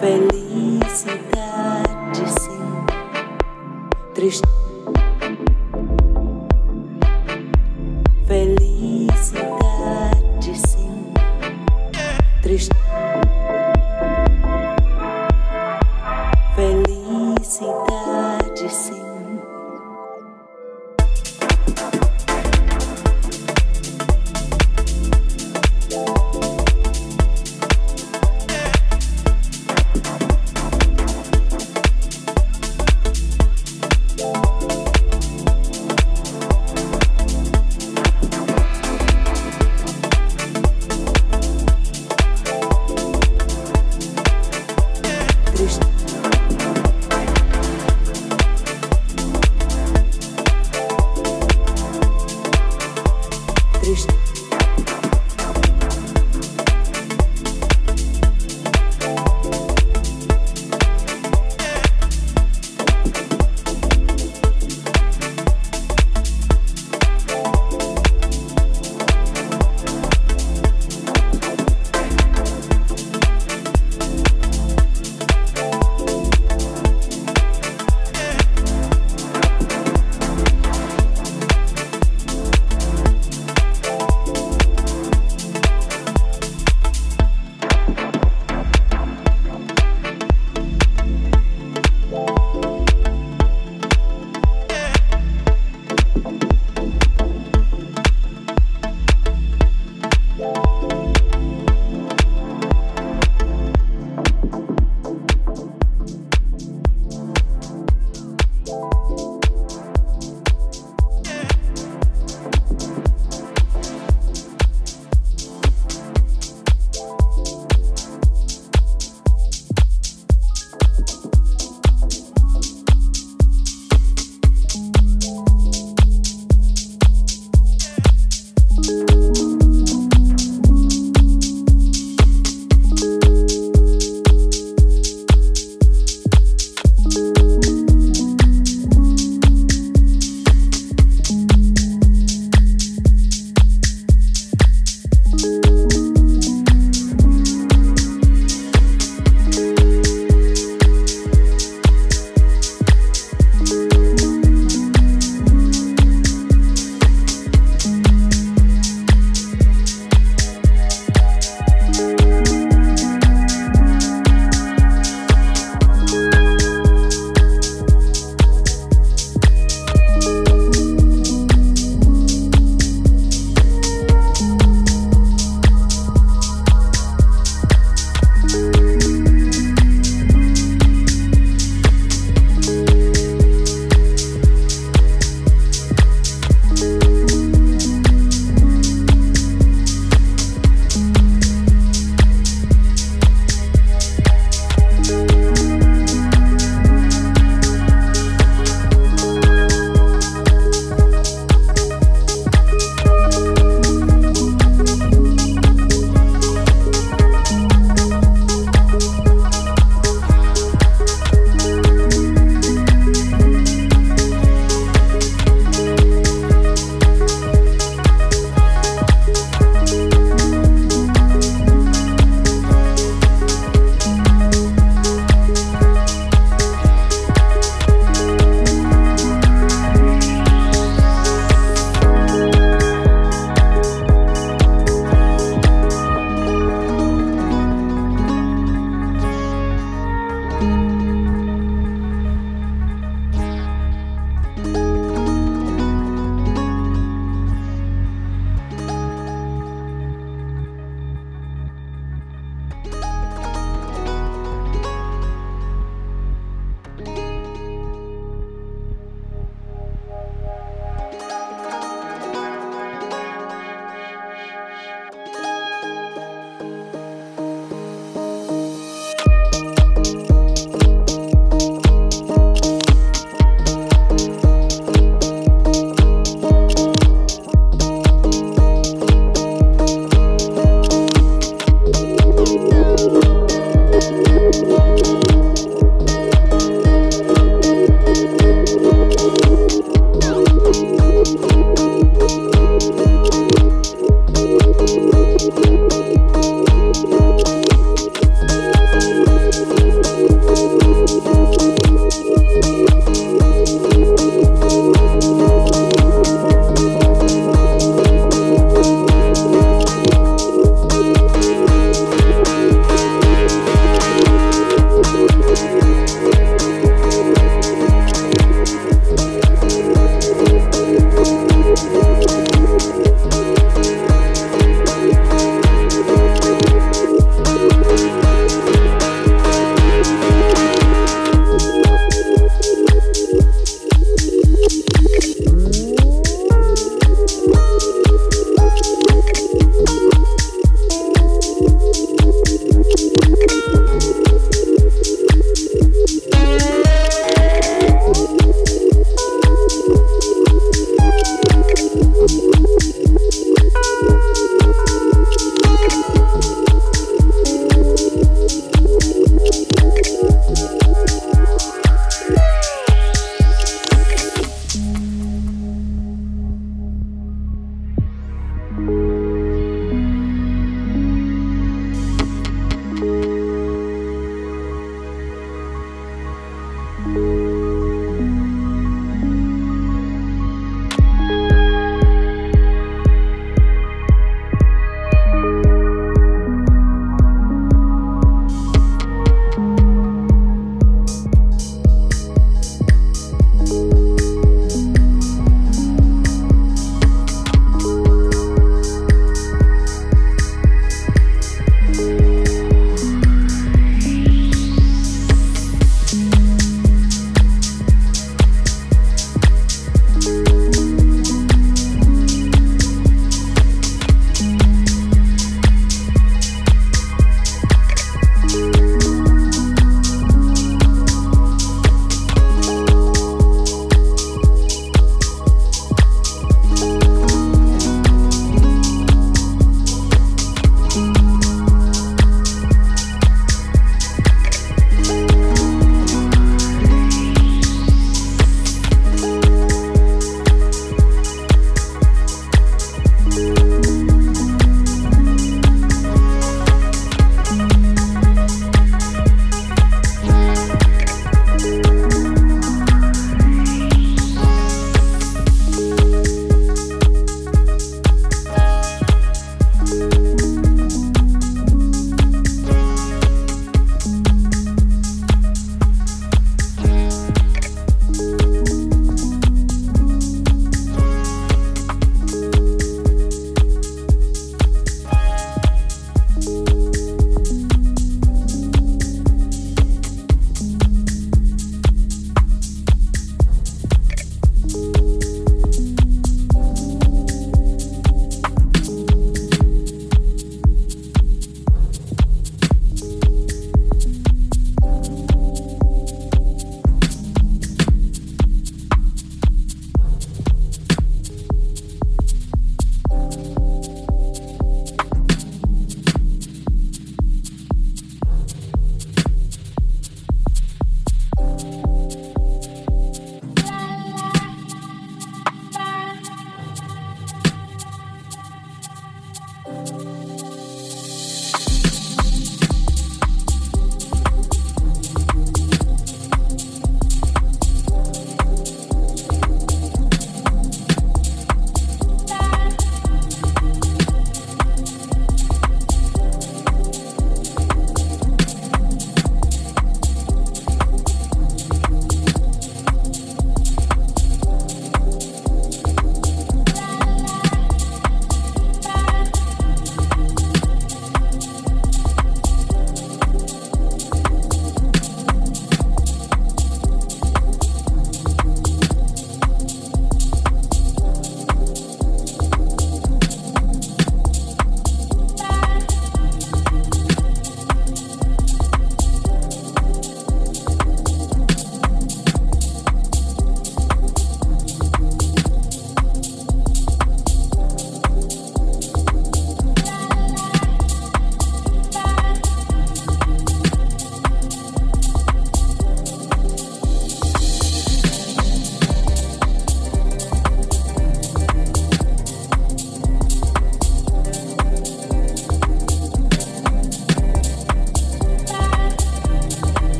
Felicidade, sim.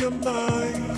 Triste.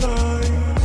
Mm-hmm.